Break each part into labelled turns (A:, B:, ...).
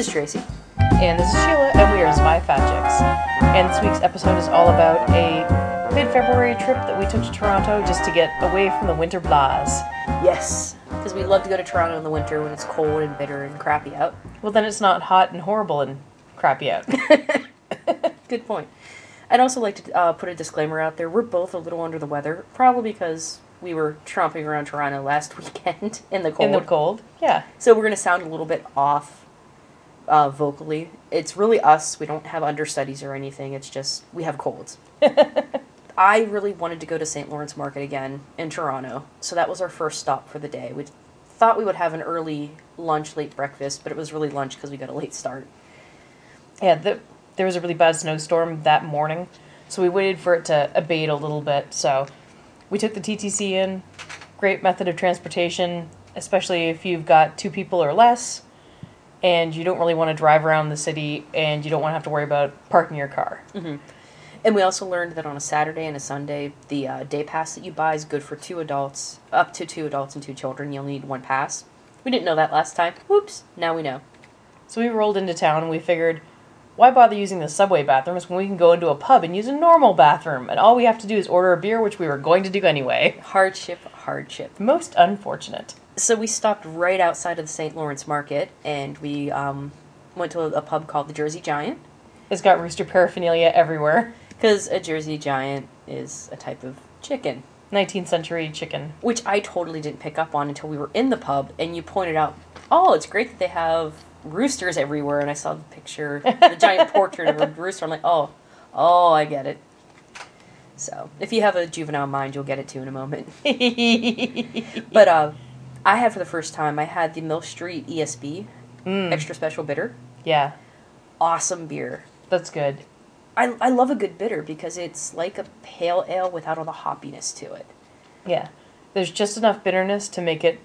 A: This is Tracy.
B: And this is Sheila, and we are Spy Fat Chicks. And this week's episode is all about a mid-February trip that we took to Toronto just to get away from the winter blahs.
A: Yes, because we love to go to Toronto in the winter when it's cold and bitter and crappy out.
B: Well, then it's not hot and horrible and crappy out.
A: Good point. I'd also like to uh, put a disclaimer out there. We're both a little under the weather, probably because we were tromping around Toronto last weekend in the cold.
B: In the cold, yeah.
A: So we're going to sound a little bit off uh, vocally. It's really us. We don't have understudies or anything. It's just we have colds. I really wanted to go to St. Lawrence Market again in Toronto, so that was our first stop for the day. We thought we would have an early lunch, late breakfast, but it was really lunch because we got a late start.
B: Yeah, the, there was a really bad snowstorm that morning, so we waited for it to abate a little bit. So we took the TTC in. Great method of transportation, especially if you've got two people or less, and you don't really want to drive around the city, and you don't want to have to worry about parking your car.
A: And we also learned that on a Saturday and a Sunday, the uh, day pass that you buy is good for two adults, up to two adults and two children. You'll need one pass. We didn't know that last time. Whoops, now we know.
B: So we rolled into town and we figured, why bother using the subway bathrooms when we can go into a pub and use a normal bathroom? And all we have to do is order a beer, which we were going to do anyway.
A: Hardship, hardship.
B: Most unfortunate.
A: So we stopped right outside of the St. Lawrence Market and we um, went to a, a pub called the Jersey Giant.
B: It's got rooster paraphernalia everywhere.
A: Because a Jersey Giant is a type of chicken,
B: 19th century chicken.
A: which I totally didn't pick up on until we were in the pub and you pointed out, oh, it's great that they have roosters everywhere. And I saw the picture, the giant portrait of a rooster. I'm like, oh, oh, I get it. So if you have a juvenile mind, you'll get it too in a moment. But uh, I had for the first time, I had the Mill Street ESB
B: Mm,
A: extra special bitter.
B: yeah,
A: Awesome beer.
B: that's good.
A: I, I love a good bitter because it's like a pale ale without all the hoppiness to it.
B: Yeah. There's just enough bitterness to make it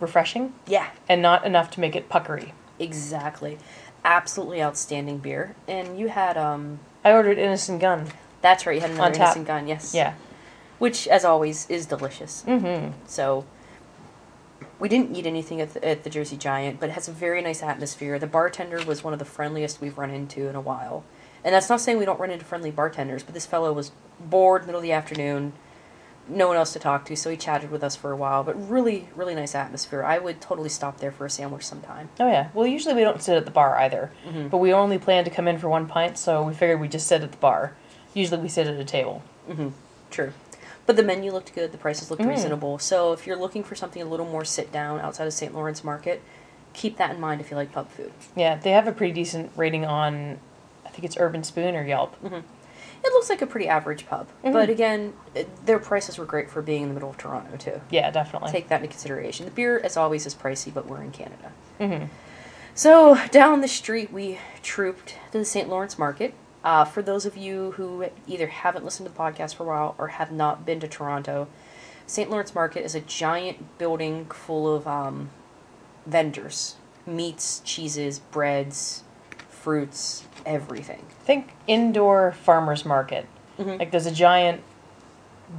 B: refreshing
A: Yeah,
B: and not enough to make it puckery.
A: exactly. Absolutely outstanding beer. And you had um
B: I ordered Innis & Gunn.
A: that's right, you had another Innis & Gunn, yes.
B: Yeah.
A: Which as always is delicious.
B: Mm-hmm.
A: So we didn't eat anything at the, at the Jersey Giant, but it has a very nice atmosphere. The bartender was one of the friendliest we've run into in a while. And that's not saying we don't run into friendly bartenders, but this fellow was bored middle of the afternoon, no one else to talk to, so he chatted with us for a while. But really, really nice atmosphere. I would totally stop there for a sandwich sometime.
B: Oh yeah. Well, usually we don't sit at the bar either,
A: Mhm.
B: but we only plan to come in for one pint, so we figured we'd just sit at the bar. Usually we sit at a table.
A: hmm True. But the menu looked good. The prices looked
B: Mm.
A: reasonable. So if you're looking for something a little more sit down outside of St. Lawrence Market, keep that in mind if you like pub food.
B: Yeah, they have a pretty decent rating on, I think it's Urban Spoon or Yelp.
A: It looks like a pretty average pub.
B: Mhm.
A: But again, it- their prices were great for being in the middle of Toronto, too.
B: Yeah, definitely.
A: Take that into consideration. The beer, as always, is pricey, but we're in Canada.
B: hmm
A: So down the street, we trooped to the St. Lawrence Market. Uh, for those of you who either haven't listened to the podcast for a while or have not been to Toronto, St. Lawrence Market is a giant building full of um, vendors meats, cheeses, breads, fruits, everything.
B: Think indoor farmers market.
A: Mhm.
B: Like there's a giant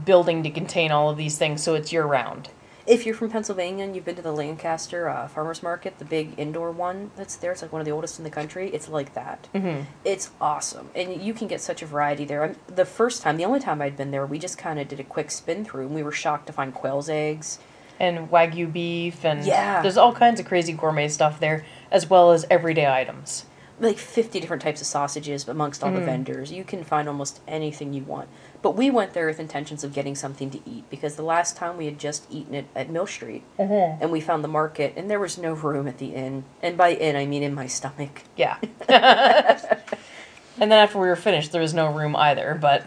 B: building to contain all of these things, so it's year round.
A: If you're from Pennsylvania and you've been to the Lancaster uh, Farmers Market, the big indoor one that's there, it's like one of the oldest in the country. It's like that.
B: Mm-hmm.
A: It's awesome, and you can get such a variety there. I'm, the first time, the only time I'd been there, we just kind of did a quick spin through, and we were shocked to find quail's eggs.
B: And wagyu beef, and
A: Yeah.
B: there's all kinds of crazy gourmet stuff there, as well as everyday items.
A: Like 50 different types of sausages amongst all the
B: Mhm.
A: vendors. You can find almost anything you want. But we went there with intentions of getting something to eat because the last time we had just eaten it at Mill Street
B: Mm-hmm.
A: and we found the market and there was no room at the inn. And by inn, I mean in my stomach.
B: Yeah. and then after we were finished, there was no room either, but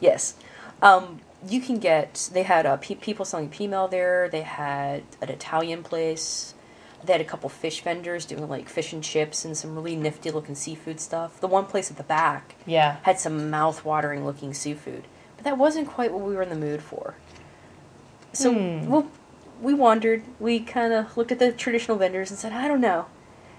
A: Yes. Um, you can get, they had uh, pe- people selling peameal there. They had an Italian place. They had a couple fish vendors doing like fish and chips and some really nifty looking seafood stuff. The one place at the back
B: yeah.
A: had some mouth-watering looking seafood, but that wasn't quite what we were in the mood for. So
B: Hmm.
A: well, we wandered. We kind of looked at the traditional vendors and said, I don't know.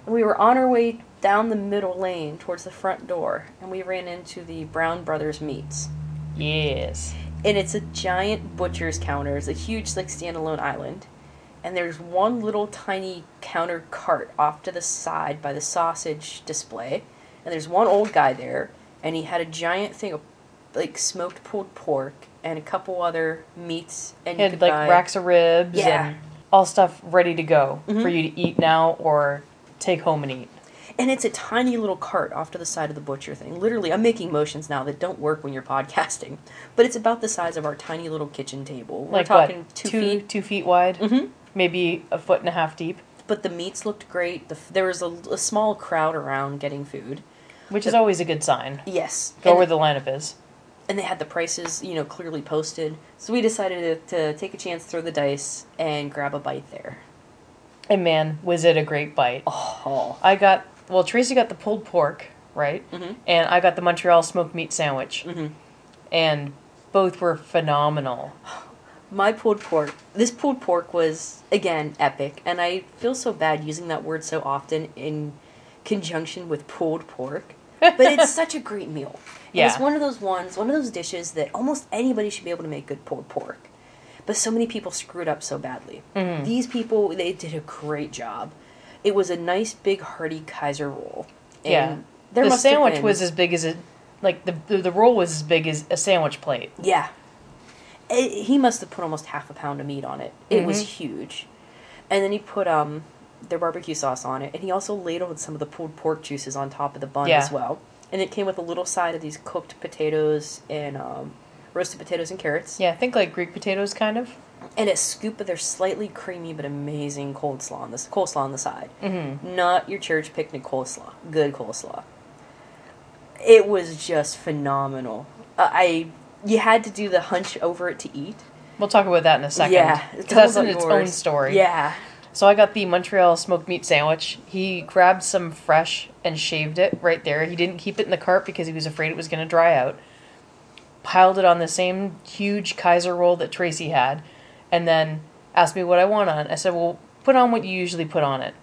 A: And we were on our way down the middle lane towards the front door, and we ran into the Brown Brothers Meats.
B: Yes.
A: And it's a giant butcher's counter. It's a huge, like, standalone island. And there's one little tiny counter cart off to the side by the sausage display, and there's one old guy there, and he had a giant thing of like smoked pulled pork and a couple other meats, and
B: He
A: you
B: had like
A: buy-
B: racks of ribs
A: Yeah.
B: and all stuff ready to go for
A: Mhm.
B: you to eat now or take home and eat.
A: And it's a tiny little cart off to the side of the butcher thing. Literally, I'm making motions now that don't work when you're podcasting, but it's about the size of our tiny little kitchen table. We're
B: like
A: talking
B: what?
A: two,
B: two
A: feet.
B: two feet wide,
A: hmm
B: maybe a foot and a half deep,
A: But the meats looked great. The, there was a, a small crowd around getting food.
B: which is always a good sign.
A: Yes,
B: Go
A: and,
B: where the lineup is.
A: and they had the prices, you know, clearly posted. So we decided to, to take a chance, throw the dice, and grab a bite there.
B: And man, was it a great bite!
A: Oh,
B: I got well. Tracy got the pulled pork, right?
A: Mhm.
B: And I got the Montreal smoked meat sandwich,
A: hmm
B: and both were phenomenal.
A: my pulled pork. This pulled pork was again epic, and I feel so bad using that word so often in conjunction with pulled pork. But it's such a great meal. And It's one of those ones, one of those dishes that almost anybody should be able to make good pulled pork. But so many people screwed up so badly.
B: Mhm.
A: These people, they did a great job. It was a nice, big, hearty Kaiser roll. And
B: Yeah.
A: there
B: the sandwich was as big as a like the, the the roll was as big as a sandwich plate.
A: Yeah. It, he must have put almost half a pound of meat on it. It was
B: Mhm.
A: huge. And then he put um their barbecue sauce on it, and he also ladled some of the pulled pork juices on top of the bun
B: Yeah.
A: as well. And it came with a little side of these cooked potatoes and um, roasted potatoes and carrots,
B: Yeah, I think like Greek potatoes, kind of.
A: and a scoop of their slightly creamy but amazing cold slaw on this coleslaw on the side.
B: Mm-hmm.
A: Not your church picnic coleslaw. Good coleslaw. It was just phenomenal. I you had to do the hunch over it to eat.
B: We'll talk about that in a second.
A: Yeah,
B: that's in its
A: yours.
B: own story.
A: Yeah,
B: So I got the Montreal smoked meat sandwich. He grabbed some fresh and shaved it right there. He didn't keep it in the cart because he was afraid it was going to dry out. Piled it on the same huge Kaiser roll that Tracy had, and then asked me what I want on. it. I said, "Well, put on what you usually put on it."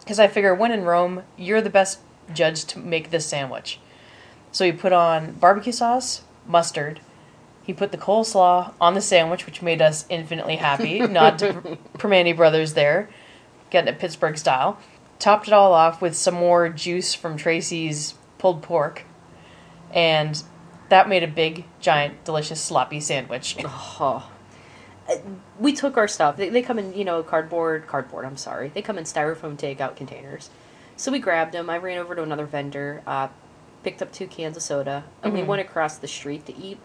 B: Because I figure when in Rome, you're the best judge to make this sandwich. So he put on barbecue sauce, mustard. He put the coleslaw on the sandwich, which made us infinitely happy. Nod to Primanti Brothers there, getting it Pittsburgh style. Topped it all off with some more juice from Tracy's pulled pork. And that made a big, giant, delicious, sloppy sandwich.
A: Oh. We took our stuff. They, they come in, you know, cardboard, cardboard, I'm sorry. They come in styrofoam takeout containers. So we grabbed them. I ran over to another vendor, uh, picked up two cans of soda, and we
B: Mhm.
A: went across the street to eat.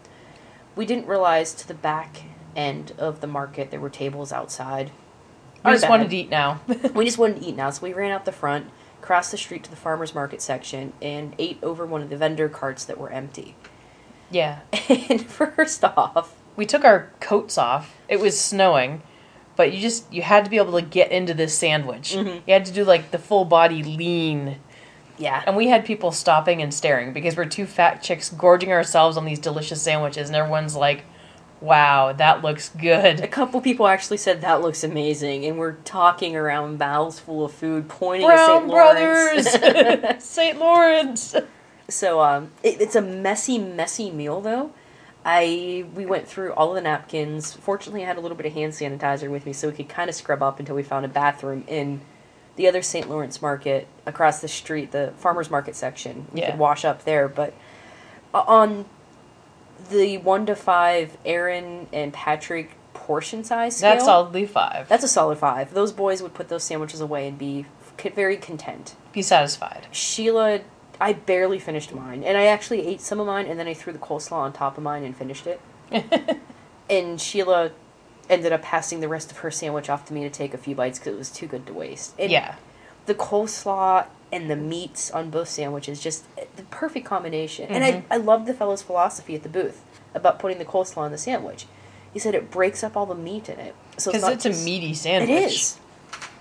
A: We didn't realize to the back end of the market there were tables outside.
B: We
A: Our
B: just
A: bad.
B: wanted to eat now.
A: we just wanted to eat now, so we ran out the front, crossed the street to the farmer's market section, and ate over one of the vendor carts that were empty.
B: yeah.
A: And first off,
B: We took our coats off. It was snowing, but you just you had to be able to get into this sandwich.
A: Mhm.
B: You had to do like the full body lean
A: yeah,
B: And we had people stopping and staring because we're two fat chicks gorging ourselves on these delicious sandwiches, and everyone's like, wow, that looks good.
A: A couple people actually said that looks amazing, and we're talking around mouths full of food, pointing
B: Brown
A: at St. Lawrence.
B: Brothers! St. Lawrence!
A: so, um, it, it's a messy, messy meal though. I we went through all of the napkins. Fortunately, I had a little bit of hand sanitizer with me, so we could kind of scrub up until we found a bathroom in the other St. Lawrence market across the street, the farmers market section. We
B: Yeah.
A: could wash up there, but uh, on the one to five, Aaron and Patrick portion size scale.
B: That's solidly five.
A: That's a solid five. Those boys would put those sandwiches away and be very content.
B: Be satisfied.
A: Sheila, I barely finished mine, and I actually ate some of mine, and then I threw the coleslaw on top of mine and finished it. And Sheila ended up passing the rest of her sandwich off to me to take a few bites because it was too good to waste. And
B: yeah.
A: the coleslaw and the meats on both sandwiches just eh, the perfect combination. And
B: Mhm.
A: I I love the fellow's philosophy at the booth about putting the coleslaw on the sandwich. He said it breaks up all the meat in it, so
B: Because it's, a meaty sandwich.
A: It is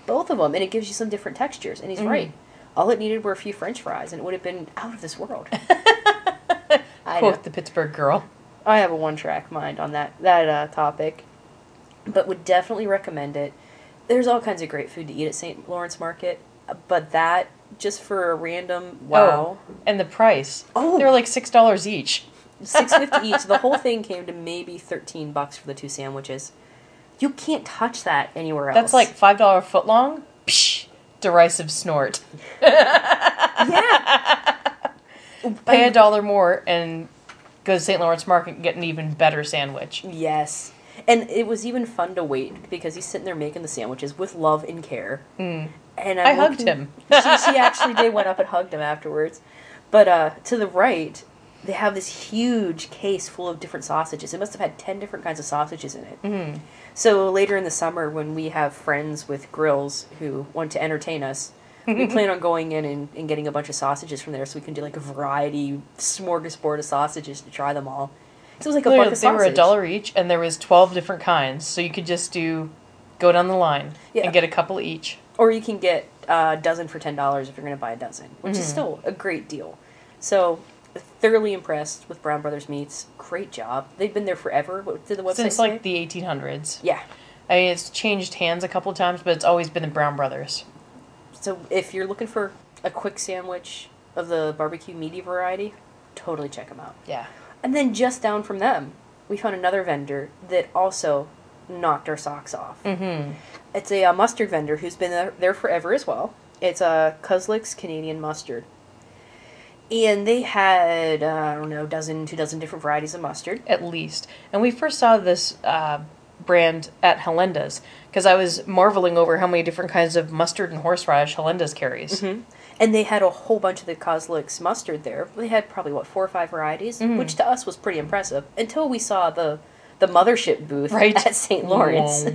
A: both of them, and it gives you some different textures. And he's
B: Mhm.
A: right. All it needed were a few French fries, and it would have been out of this world. Know.
B: Quote the Pittsburgh girl.
A: I have a one track mind on that that uh, topic, but would definitely recommend it. There's all kinds of great food to eat at St. Lawrence Market, but that just for a random oh, wow,
B: And the price.
A: Oh.
B: They're like $6 each.
A: six fifty each. The whole thing came to maybe thirteen bucks for the two sandwiches. You can't touch that anywhere else.
B: That's like five dollar foot long. Psh, derisive snort.
A: yeah.
B: Pay a dollar more and go to St. Lawrence Market and get an even better sandwich.
A: Yes. And it was even fun to wait because he's sitting there making the sandwiches with love and care.
B: Mm.
A: And
B: I
A: I'm
B: hugged
A: looking-
B: him.
A: she, she actually did went up and hugged him afterwards. But uh, to the right, they have this huge case full of different sausages. It must have had ten different kinds of sausages in it.
B: Mm.
A: So later in the summer, when we have friends with grills who want to entertain us, we plan on going in and, and getting a bunch of sausages from there, so we can do like a variety smorgasbord of sausages to try them all. So it was like a
B: They,
A: buck of
B: they were a dollar each, and there was twelve different kinds. So you could just do go down the line
A: Yeah.
B: and get a couple each.
A: Or you can get a dozen for ten dollars if you're going to buy a dozen, which is
B: Mhm.
A: still a great deal. So, thoroughly impressed with Brown Brothers Meats. Great job. They've been there forever. What did the website
B: Since
A: say?
B: like the eighteen hundreds.
A: yeah.
B: I mean, it's changed hands a couple of times, but it's always been the Brown Brothers.
A: So if you're looking for a quick sandwich of the barbecue meaty variety, totally check them out.
B: Yeah.
A: And then just down from them, we found another vendor that also knocked our socks off.
B: Mm-hmm.
A: It's a uh, mustard vendor who's been there, there forever as well. It's a Kozlik's Canadian mustard. And they had, uh, I don't know, a dozen, two dozen different varieties of mustard.
B: At least. And we first saw this uh, brand at Helenda's because I was marveling over how many different kinds of mustard and horseradish Helenda's carries.
A: Mm-hmm. And they had a whole bunch of the Kozlik's mustard there. They had probably, what, four or five varieties?
B: Mhm.
A: Which to us was pretty impressive until we saw the, the mothership booth
B: Right.
A: at St. Lawrence.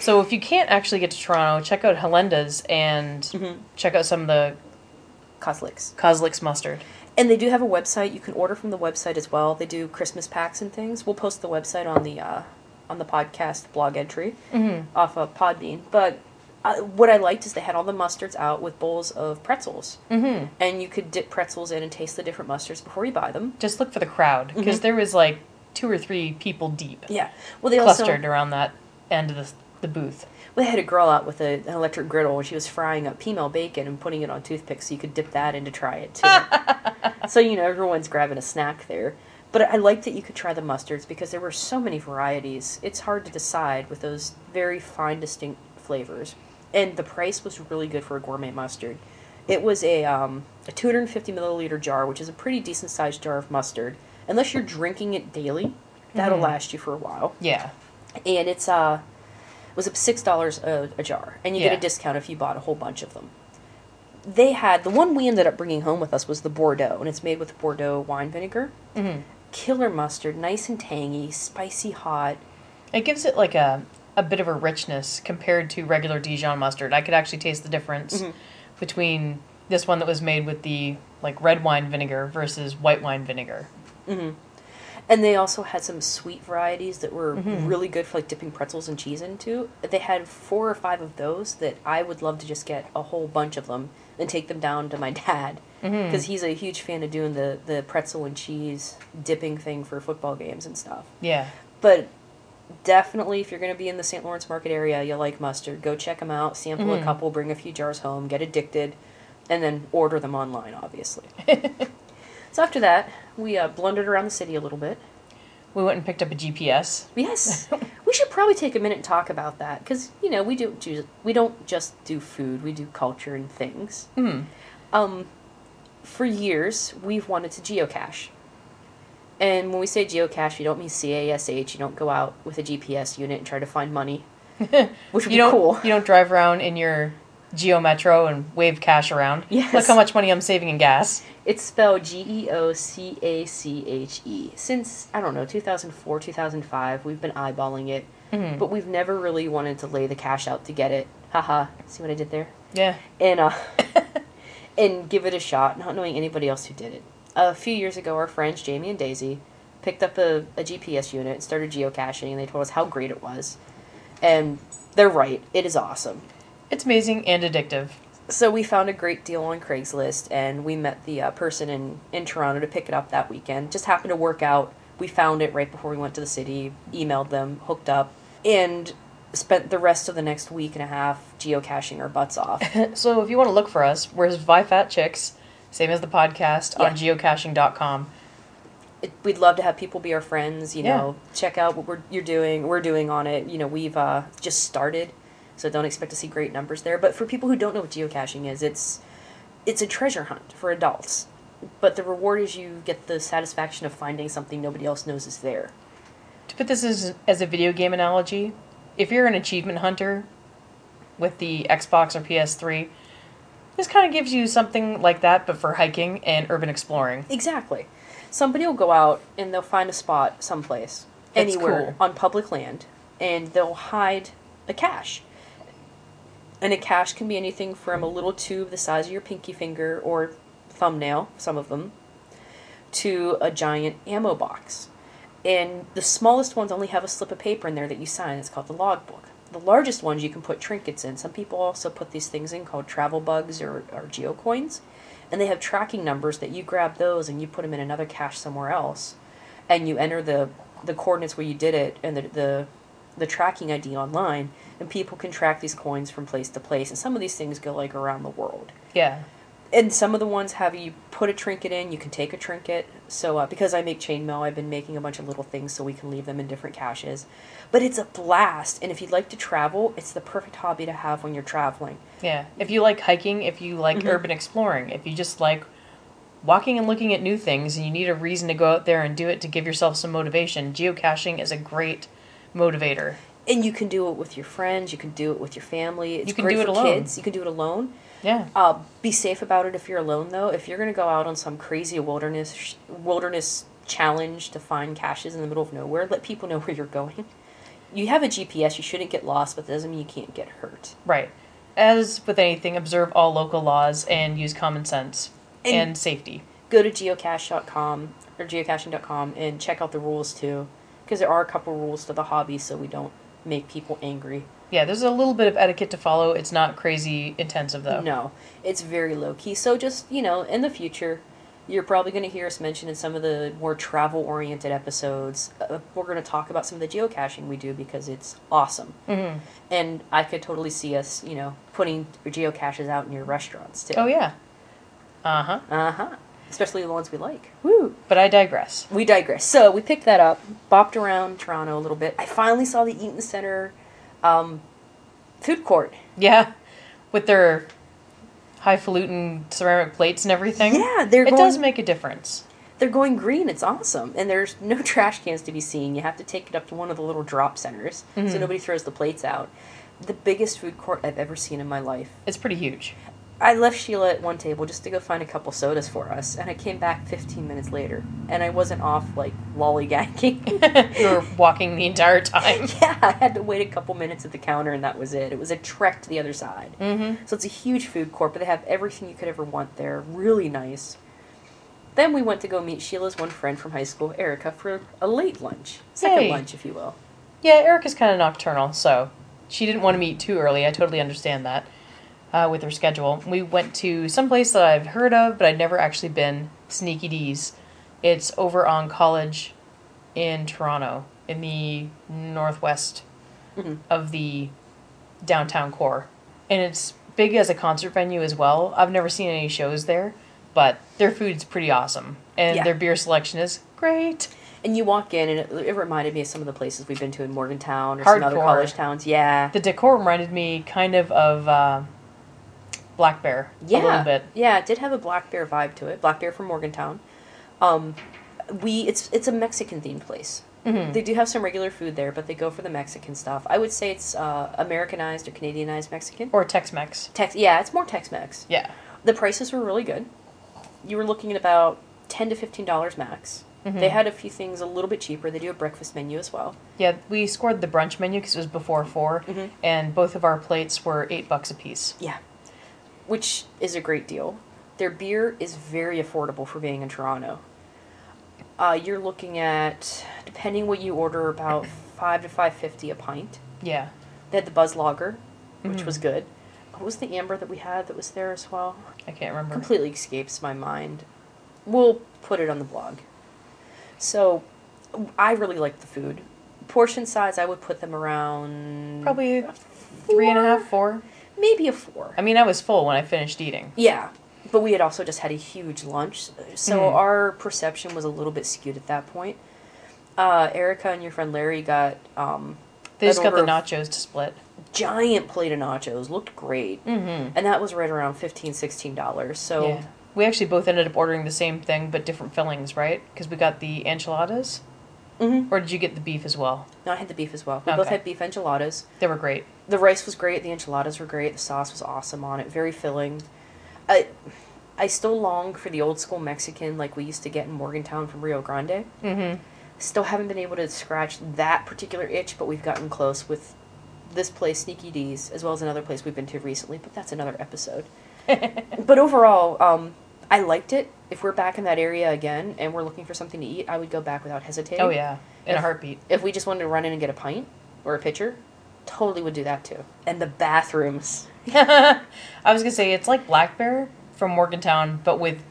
B: So if you can't actually get to Toronto, check out Helenda's and
A: Mhm.
B: check out some of the
A: Kozlik's.
B: Kozlik's mustard.
A: And they do have a website. You can order from the website as well. They do Christmas packs and things. We'll post the website on the uh, on the podcast blog entry
B: Mm-hmm.
A: off of Podbean. But uh, what I liked is they had all the mustards out with bowls of pretzels,
B: Mm-hmm.
A: and you could dip pretzels in and taste the different mustards before you buy them.
B: Just look for the crowd because
A: Mhm.
B: there was like two or three people deep
A: Yeah. Well, they also
B: clustered around that end of the, the booth.
A: Well, they had a girl out with a, an electric griddle and she was frying up peameal bacon and putting it on toothpicks so you could dip that in to try it too. so, you know, everyone's grabbing a snack there. But I liked that you could try the mustards because there were so many varieties. It's hard to decide with those very fine, distinct flavors. And the price was really good for a gourmet mustard. It was a, um, a 250 milliliter jar, which is a pretty decent sized jar of mustard. Unless you're drinking it daily, that'll
B: Mhm.
A: last you for a while
B: Yeah.
A: and it's uh was six dollars a, jar, and you get a discount if you bought a whole bunch of them. They had the one we ended up bringing home with us was the Bordeaux, and it's made with Bordeaux wine vinegar.
B: Mm-hmm.
A: Killer mustard, nice and tangy, spicy hot.
B: It gives it like a a bit of a richness compared to regular Dijon mustard. I could actually taste the difference
A: Mhm.
B: between this one that was made with the like red wine vinegar versus white wine vinegar.
A: hmm And they also had some sweet varieties that were
B: Mhm.
A: really good for like dipping pretzels and cheese into. They had four or five of those that I would love to just get a whole bunch of them and take them down to my dad because he's a huge fan of doing the the pretzel and cheese dipping thing for football games and stuff.
B: Yeah.
A: But definitely, if you're going to be in the St. Lawrence Market area, you like mustard, go check them out, sample
B: Mhm.
A: a couple, bring a few jars home, get addicted, and then order them online, obviously. so after that, we uh, blundered around the city a little bit.
B: We went and picked up a GPS.
A: Yes, we should probably take a minute and talk about that because you know we do, we don't just do food, we do culture and things.
B: Hmm.
A: Um, for years, we've wanted to geocache. And when we say geocache, you don't mean CASH. You don't go out with a GPS unit and try to find money, which would
B: you
A: be
B: don't
A: cool.
B: you don't drive around in your Geo Metro and wave cash around.
A: Yes.
B: Look how much money I'm saving in gas.
A: It's spelled G E O C A C H E. Since, I don't know, 2004, 2005, we've been eyeballing it,
B: Mhm.
A: but we've never really wanted to lay the cash out to get it. Haha, see what I did there?
B: Yeah.
A: and uh, and give it a shot, not knowing anybody else who did it. A few years ago, our friends Jamie and Daisy picked up a, a GPS unit and started geocaching, and they told us how great it was. And they're right; it is awesome.
B: It's amazing and addictive.
A: So we found a great deal on Craigslist, and we met the uh, person in in Toronto to pick it up that weekend. Just happened to work out. We found it right before we went to the city. Emailed them, hooked up, and spent the rest of the next week and a half geocaching our butts off.
B: So if you want to look for us, we're Vi Fat Chicks, same as the podcast on geocaching.com.
A: it, we'd love to have people be our friends. You
B: Yeah.
A: know, check out what we're you're doing. We're doing on it. You know, we've uh, just started, so don't expect to see great numbers there. But for people who don't know what geocaching is, it's it's a treasure hunt for adults. But the reward is you get the satisfaction of finding something nobody else knows is there.
B: To put this as, as a video game analogy, if you're an achievement hunter with the Xbox or PS3, this kind of gives you something like that, but for hiking and urban exploring.
A: Exactly. Somebody will go out and they'll find a spot someplace,
B: That's
A: anywhere
B: cool.
A: on public land, and they'll hide a cache. And a cache can be anything from a little tube the size of your pinky finger or thumbnail, some of them, to a giant ammo box. And the smallest ones only have a slip of paper in there that you sign. It's called the logbook. The largest ones you can put trinkets in. Some people also put these things in called travel bugs or, or geocoins. And they have tracking numbers that you grab those and you put them in another cache somewhere else. And you enter the, the coordinates where you did it and the, the, the tracking ID online. And people can track these coins from place to place. And some of these things go like around the world
B: Yeah.
A: And some of the ones have you put a trinket in you can take a trinket so uh, because i make chainmail i've been making a bunch of little things so we can leave them in different caches but it's a blast and if you'd like to travel it's the perfect hobby to have when you're traveling
B: Yeah. If you like hiking, if you like
A: Mhm.
B: urban exploring, if you just like walking and looking at new things and you need a reason to go out there and do it to give yourself some motivation, geocaching is a great motivator.
A: and you can do it with your friends you can do it with your family it's
B: You can
A: great
B: do it
A: for
B: alone.
A: kids you can do it alone
B: Yeah.
A: uh, be safe about it if you're alone though if you're going to go out on some crazy wilderness wilderness challenge to find caches in the middle of nowhere let people know where you're going you have a gps you shouldn't get lost but that doesn't mean you can't get hurt
B: Right. As with anything, observe all local laws and use common sense
A: And-
B: and, safety.
A: go to geocache.com or geocaching.com and check out the rules too because there are a couple rules to the hobby so we don't make people angry
B: Yeah, there's a little bit of etiquette to follow. It's not crazy intensive though.
A: no it's very low key so just you know in the future you're probably going to hear us mention in some of the more travel oriented episodes uh, we're going to talk about some of the geocaching we do because it's awesome
B: hmm
A: and i could totally see us you know putting geocaches out in your restaurants too
B: Oh yeah. Uh huh.
A: uh-huh especially the ones we like woo
B: But I digress.
A: we digress. So we picked that up, bopped around Toronto a little bit. I finally saw the Eaton Center um, food court.
B: Yeah, with their highfalutin ceramic plates and everything.
A: Yeah, they're
B: it
A: going,
B: does make a difference.
A: they're going green. It's awesome, and there's no trash cans to be seen. You have to take it up to one of the little drop centers so
B: Mhm.
A: nobody throws the plates out. The biggest food court I've ever seen in my life.
B: It's pretty huge.
A: I left Sheila at one table just to go find a couple sodas for us, and I came back 15 minutes later, and I wasn't off like lollygagging.
B: you were walking the entire time.
A: yeah, I had to wait a couple minutes at the counter, and that was it. It was a trek to the other side.
B: Mm-hmm.
A: So it's a huge food court, but they have everything you could ever want there. Really nice. Then we went to go meet Sheila's one friend from high school, Erica, for a late lunch. Second
B: Yay.
A: lunch, if you will.
B: Yeah, Erica's kind of nocturnal, so she didn't want to meet too early. I totally understand that uh, with her schedule. We went to some place that I've heard of, but I'd never actually been. Sneaky Dee's. It's over on College in Toronto, in the northwest
A: Mhm.
B: of the downtown core, and it's big as a concert venue as well. I've never seen any shows there, but their food's pretty awesome, and
A: Yeah.
B: their beer selection is great.
A: And you walk in, and it, it reminded me of some of the places we've been to in Morgantown or some other college towns. Yeah.
B: The decor reminded me kind of of uh, Black Bear
A: Yeah.
B: a little bit.
A: Yeah, it did have a Black Bear vibe to it. Black Bear from Morgantown. Um, we it's it's a Mexican themed place.
B: Mhm.
A: They do have some regular food there, but they go for the Mexican stuff. I would say it's uh, Americanized or Canadianized Mexican.
B: Or Tex-Mex.
A: Tex, yeah, it's more Tex-Mex.
B: Yeah.
A: The prices were really good. You were looking at about ten to fifteen dollars max.
B: Mhm.
A: They had a few things a little bit cheaper. They do a breakfast menu as well.
B: Yeah, we scored the brunch menu because it was before 4
A: Mhm.
B: and both of our plates were eight bucks a piece.
A: Yeah, which is a great deal. Their beer is very affordable for being in Toronto. Uh, you're looking at, depending what you order, about five to five fifty a pint.
B: Yeah.
A: They had the Buzz Lager, which
B: Mhm.
A: was good. What was the amber that we had that was there as well?
B: I can't remember.
A: Completely escapes my mind. We'll put it on the blog. So, I really like the food. Portion size, I would put them around
B: Probably three and a half, four.
A: Maybe a four.
B: I mean, I was full when I finished eating.
A: Yeah, but we had also just had a huge lunch, so
B: Mhm.
A: our perception was a little bit skewed at that point. Uh, Erica and your friend Larry got um,
B: They just got the nachos to split.
A: giant plate of nachos, looked great,
B: Mm-hmm.
A: and that was right around 15 dollars. So
B: yeah. We actually both ended up ordering the same thing but different fillings, right? Because we got the enchiladas.
A: Mhm.
B: Or did you get the beef as well?
A: no, I had the beef as well. We both had beef enchiladas.
B: They were great.
A: The rice was great. The enchiladas were great. The sauce was awesome on it. Very filling. I I still long for the old school Mexican like we used to get in Morgantown from Rio Grande.
B: Mm-hmm.
A: Still haven't been able to scratch that particular itch, but we've gotten close with this place, Sneaky Dee's, as well as another place we've been to recently. But that's another episode. but overall, um, I liked it. If we're back in that area again and we're looking for something to eat, I would go back without hesitating.
B: oh yeah, in a heartbeat.
A: If we just wanted to run in and get a pint or a pitcher, totally would do that too. And the bathrooms.
B: I was gonna say it's like Black Bear from Morgantown, but with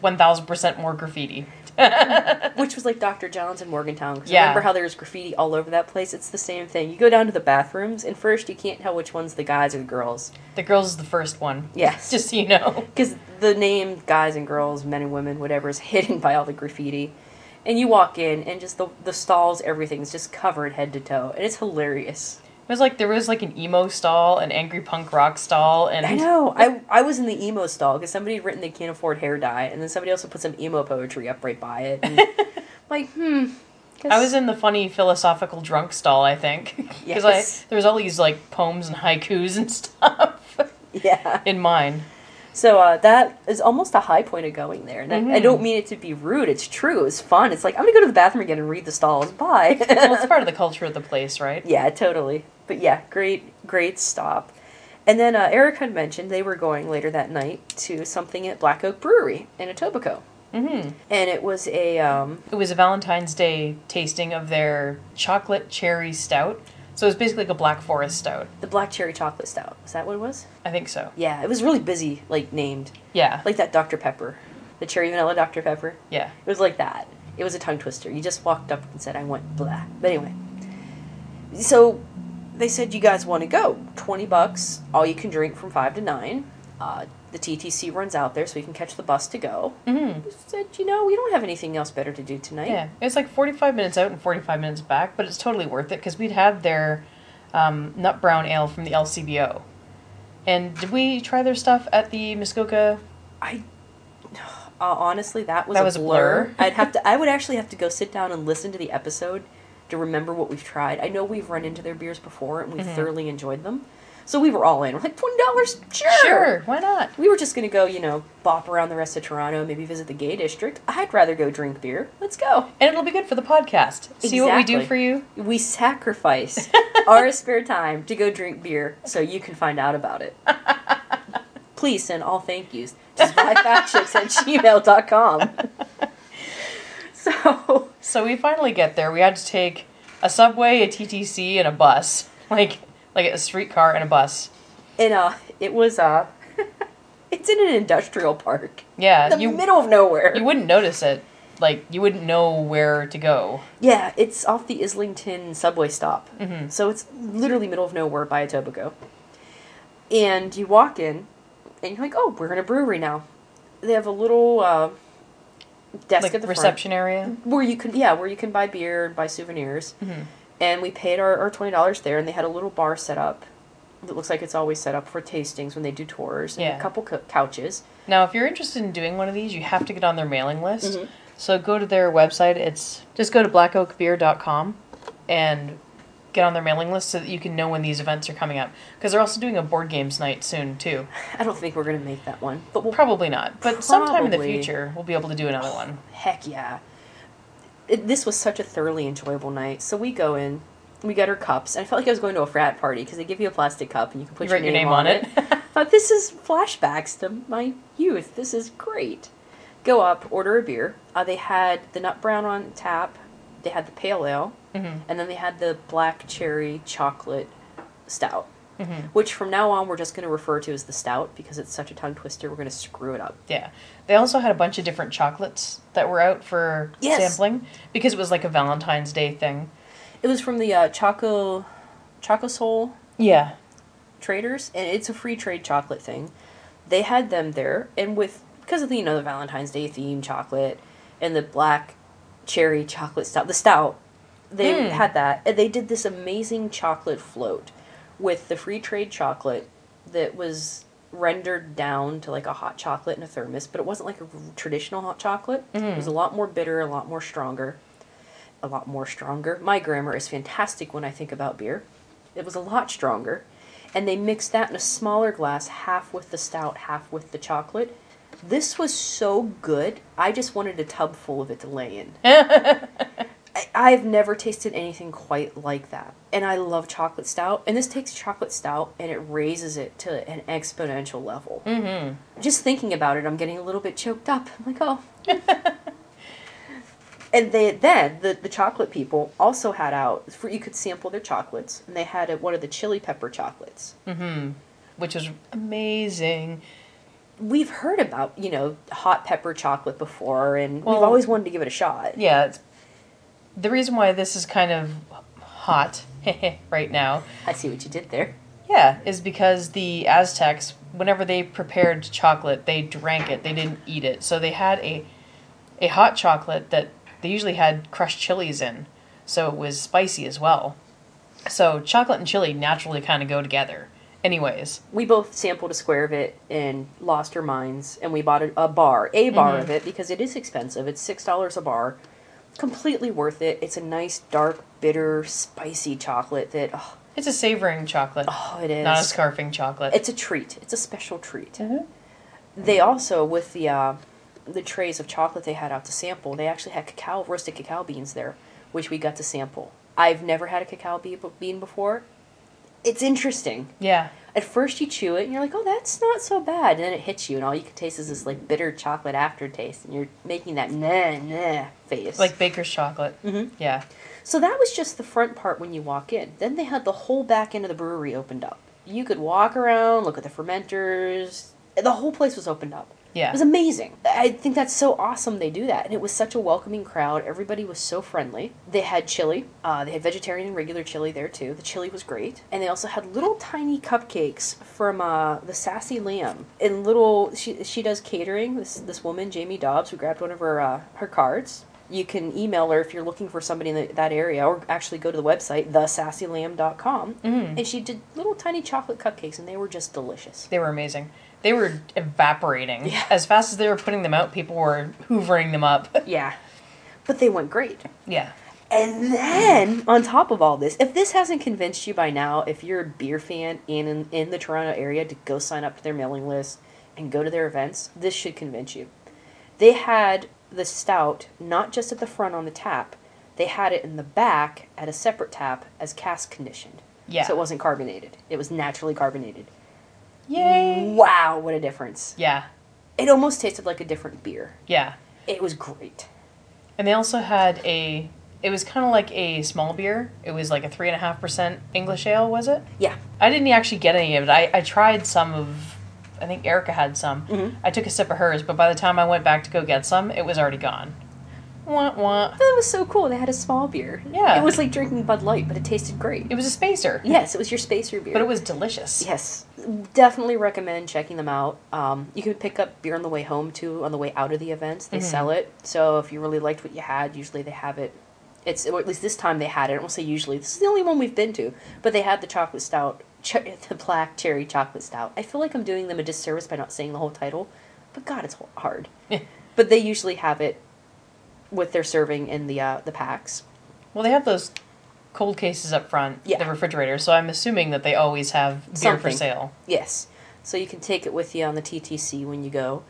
B: one thousand percent more graffiti.
A: Which was like Dr. John's in Morgantown. 'cause
B: Yeah.
A: Remember how there's graffiti all over that place? It's the same thing. You go down to the bathrooms, and first you can't tell which one's the guys or the girls.
B: The girls is the first one.
A: Yes.
B: Just so you know.
A: Because the name guys and girls, men and women, whatever, is hidden by all the graffiti. And you walk in, and just the, the stalls, everything's just covered head to toe. And it's hilarious.
B: It was like there was like an emo stall, an angry punk rock stall, and
A: I know. I, I was in the emo stall because somebody had written they can't afford hair dye, and then somebody else put some emo poetry up right by it. And like, hmm.
B: I was in the funny philosophical drunk stall, I think, because
A: Yes.
B: I there was all these like poems and haikus and stuff
A: Yeah.
B: in mine.
A: So uh, that is almost a high point of going there. And I- I
B: Mhm.
A: don't mean it to be rude. It's true. It's fun. It's like I'm gonna go to the bathroom again and read the stalls. Bye.
B: Well, it's part of the culture of the place, right?
A: yeah, totally. But yeah, great, great stop. And then uh, Eric had mentioned they were going later that night to something at Black Oak Brewery in Etobicoke,
B: hmm
A: and it was a um,
B: It was a Valentine's Day tasting of their chocolate cherry stout. So it was basically like a black forest stout.
A: the black cherry chocolate stout. Is that what it was?
B: I think so.
A: Yeah, it was really busy, like named
B: Yeah.
A: like that Dr Pepper, the cherry vanilla Dr Pepper.
B: Yeah.
A: It was like that. It was a tongue twister. You just walked up and said, I want blah. But anyway. So they said, You guys want to go. 20 bucks, all you can drink from 5 to 9. Uh, the TTC runs out there so we can catch the bus to go.
B: hmm
A: I said, You know, we don't have anything else better to do tonight.
B: Yeah. It was like 45 minutes out and 45 minutes back, but it's totally worth it because we'd had their um, nut brown ale from the LCBO. And did we try their stuff at the Muskoka?
A: I. Uh, honestly, that was
B: That
A: a
B: was
A: blur.
B: blur.
A: I'd have to. I would actually have to go sit down and listen to the episode to remember what we've tried. I know we've run into their beers before and we
B: Mhm.
A: thoroughly enjoyed them, so we were all in. We're like twenty dollars,
B: Sure, Sure, why not?
A: We were just gonna go, you know, bop around the rest of Toronto, maybe visit the gay district. I'd rather go drink beer. Let's go.
B: And it'll be good for the podcast. See what we do
A: Exactly.
B: for you?
A: We sacrifice our spare time to go drink beer so you can find out about it. Please send all thank yous to spyfactchicks at gmail.com. So,
B: So we finally get there. We had to take a subway, a TTC, and a bus. Like like a streetcar and a bus.
A: and uh, it was, uh, it's in an industrial park.
B: Yeah,
A: The
B: you
A: middle of nowhere.
B: you wouldn't notice it. Like you wouldn't know where to go.
A: Yeah, it's off the Islington subway stop.
B: Mhm.
A: So it's literally middle of nowhere by Etobicoke. And you walk in, and you're like, oh, we're in a brewery now. They have a little uh, desk
B: like
A: at the
B: reception area.
A: where you can, yeah, where you can buy beer and buy souvenirs.
B: Mhm.
A: And we paid our, our twenty dollars there, and they had a little bar set up. It looks like it's always set up for tastings when they do tours, and
B: Yeah.
A: a couple co- couches.
B: Now, if you're interested in doing one of these, you have to get on their mailing list.
A: Mhm.
B: So go to their website. It's just go to blackoakbeer.com and get on their mailing list so that you can know when these events are coming up. Because they're also doing a board games night soon too.
A: I don't think we're gonna make that one, but we'll
B: Probably not, but sometime in the future we'll be able to do another one.
A: Heck yeah. It, this was such a thoroughly enjoyable night. So we go in, we get our cups, and I felt like I was going to a frat party because they give you a plastic cup and you can put
B: You
A: your,
B: write
A: name, on it.
B: it.
A: Thought this is flashbacks to my youth. This is great. Go up, order a beer. Uh, they had the nut brown on tap. They had the pale ale,
B: hmm
A: and then they had the black cherry chocolate stout.
B: Hmm
A: Which from now on we're just going to refer to as the stout because it's such a tongue twister. We're going to screw it up.
B: Yeah. They also had a bunch of different chocolates that were out for
A: Yes.
B: sampling because it was like a Valentine's Day thing.
A: It was from the uh, Choco, ChocoSol
B: Yeah.
A: traders, and it's a free trade chocolate thing. they had them there, and with because of the you know the Valentine's Day theme chocolate and the black cherry chocolate stout, the stout, they
B: Mm.
A: had that, and they did this amazing chocolate float with the free trade chocolate that was rendered down to like a hot chocolate in a thermos, but it wasn't like a traditional hot chocolate. It was mm-hmm. a lot more bitter, a lot more stronger, a lot more stronger. My grammar is fantastic when I think about beer. It was a lot stronger. And they mixed that in a smaller glass, half with the stout, half with the chocolate. This was so good. I just wanted a tub full of it to lay in. I've never tasted anything quite like that. And I love chocolate stout. And this takes chocolate stout and it raises it to an exponential level.
B: Mm-hmm.
A: Just thinking about it, I'm getting a little bit choked up. I'm like, oh. and they then the, the chocolate people also had out for you could sample their chocolates, and they had a, one of the chili pepper chocolates.
B: Mm-hmm. Which was amazing.
A: We've heard about you know hot pepper chocolate before, and we've always wanted to give it a shot.
B: Yeah. It's, the reason why this is kind of hot right now,
A: I see what you did there.
B: yeah, is because the Aztecs, whenever they prepared chocolate, they drank it. They didn't eat it. So they had a a hot chocolate that they usually had crushed chilies in, so it was spicy as well. So chocolate and chili naturally kind of go together. Anyways,
A: we both sampled a square of it and lost our minds and we bought a, a bar a bar mm-hmm. of it because it is expensive it's six dollars a bar completely worth it. It's a nice dark bitter spicy chocolate that oh,
B: it's a savoring chocolate,
A: oh it is.
B: not a scarfing chocolate.
A: it's a treat. It's a special treat.
B: Mhm.
A: they also with the uh, the trays of chocolate they had out to sample they actually had cacao roasted cacao beans there which we got to sample. I've never had a cacao bean before. It's interesting.
B: Yeah.
A: At first you chew it and you're like, oh, that's not so bad. And then it hits you, and all you can taste is this like bitter chocolate aftertaste, and you're making that nah nah face.
B: Like baker's chocolate.
A: Mm-hmm.
B: Yeah.
A: so that was just the front part when you walk in. Then they had the whole back end of the brewery opened up. You could walk around, look at the fermenters. The whole place was opened up. It was amazing. I think that's so awesome they do that. And it was such a welcoming crowd. Everybody was so friendly. They had chili. Uh, they had vegetarian and regular chili there too. The chili was great. And they also had little tiny cupcakes from uh, the Sassy Lamb. And little, she, she does catering, this, this woman, Jamie Dobbs, who grabbed one of her, uh, her cards. You can email her if you're looking for somebody in the, that area, or actually go to the website, thesassylamb.com.
B: Mhm.
A: And she did little tiny chocolate cupcakes, and they were just delicious.
B: They were amazing. They were evaporating.
A: Yeah.
B: As fast as they were putting them out, people were hoovering them up.
A: Yeah. But they went great.
B: yeah.
A: And then, on top of all this, if this hasn't convinced you by now, if you're a beer fan and in, in the Toronto area, to go sign up to their mailing list and go to their events, this should convince you. They had the stout not just at the front on the tap, they had it in the back at a separate tap as cask conditioned.
B: Yeah.
A: So it wasn't carbonated, it was naturally carbonated.
B: Yay.
A: Wow, what a difference.
B: Yeah.
A: It almost tasted like a different beer.
B: Yeah.
A: It was great.
B: And they also had a. It was kind of like a small beer. It was like a three and a half percent English ale, was it?
A: Yeah.
B: I didn't actually get any of it. I, I tried some of. I think Erica had some.
A: Mhm.
B: I took a sip of hers, but by the time I went back to go get some, it was already gone. Wah wah.
A: That was so cool. They had a small beer.
B: Yeah.
A: It was like drinking Bud Light, but it tasted great.
B: It was a spacer.
A: Yes, it was your spacer beer.
B: But it was delicious.
A: Yes, definitely recommend checking them out. Um, you can pick up beer on the way home too, on the way out of the events. They
B: Mhm.
A: sell it. So if you really liked what you had, usually they have it. It's or at least this time they had it. I won't say usually. This is the only one we've been to, but they had the chocolate stout, ch- the black cherry chocolate stout. I feel like I'm doing them a disservice by not saying the whole title, but God, it's hard. but they usually have it with their serving in the uh, the packs.
B: Well, they have those cold cases up front,
A: Yeah.
B: the refrigerator, so I'm assuming that they always have beer for sale.
A: Yes. So you can take it with you on the TTC when you go.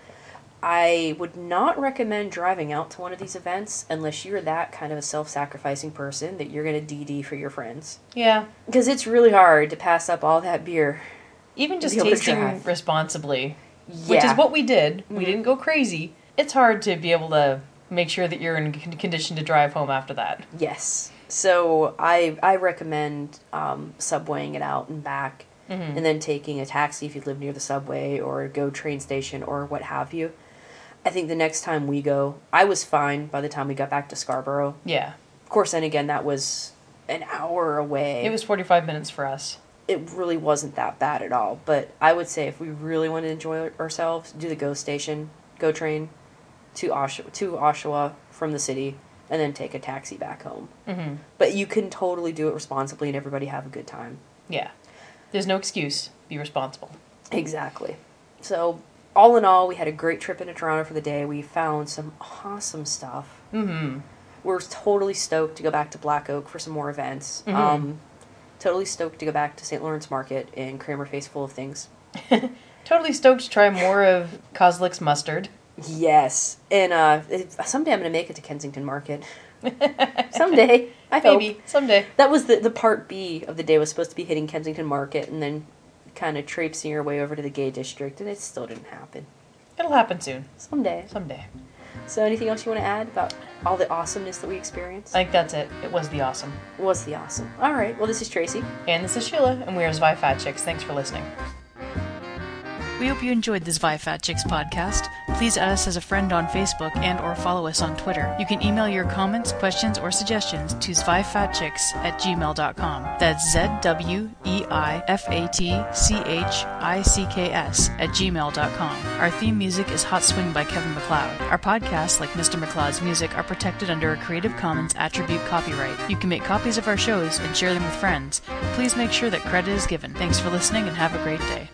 A: I would not recommend driving out to one of these events unless you're that kind of a self sacrificing person that you're going to DD for your friends.
B: Yeah.
A: Because it's really hard to pass up all that beer.
B: Even just tasting responsibly,
A: Yeah.
B: which is what we did. We
A: Mhm.
B: didn't go crazy. It's hard to be able to make sure that you're in con- condition to drive home after that.
A: Yes. So I I recommend um, subwaying it out and back,
B: Mhm.
A: and then taking a taxi if you live near the subway or go train station or what have you. I think the next time we go, I was fine by the time we got back to Scarborough.
B: Yeah.
A: Of course, then again, that was an hour away.
B: It was 45 minutes for us.
A: it really wasn't that bad at all. But I would say if we really want to enjoy ourselves, do the Go Station, Go Train to Oshawa, to Oshawa from the city, and then take a taxi back home.
C: Mm-hmm.
A: But you can totally do it responsibly and everybody have a good time.
C: Yeah. There's no excuse. Be responsible.
A: Exactly. So, all in all, we had a great trip into Toronto for the day. We found some awesome stuff.
C: Mm-hmm.
A: We're totally stoked to go back to Black Oak for some more events.
C: Mhm.
A: Um, totally stoked to go back to St. Lawrence Market and Kramer Face Full of Things.
C: Totally stoked to try more of Kozlik's mustard.
A: Yes, and uh, someday I'm gonna make it to Kensington Market. someday, I hope.
C: Maybe someday.
A: That was the the part B of the day was supposed to be hitting Kensington Market and then kind of traipsing your way over to the gay district, and it still didn't happen.
C: It'll happen soon.
A: Someday.
C: Someday.
A: So, anything else you want to add about all the awesomeness that we experienced?
C: I think that's it. It was the awesome.
A: It was the awesome. All right. Well, this is Tracy.
C: And this is Sheila, and we are Zwei Fat Chicks. Thanks for listening.
B: We hope you enjoyed this Zwei Fat Chicks podcast. Please add us as a friend on Facebook and or follow us on Twitter. You can email your comments, questions, or suggestions to zweifatchicks at gmail.com. That's Z-W-E-I-F-A-T-C-H-I-C-K-S at gmail.com. Our theme music is Hot Swing by Kevin MacLeod. Our podcasts, like Mr. MacLeod's music, are protected under a Creative Commons attribute copyright. You can make copies of our shows and share them with friends. Please make sure that credit is given. Thanks for listening and have a great day.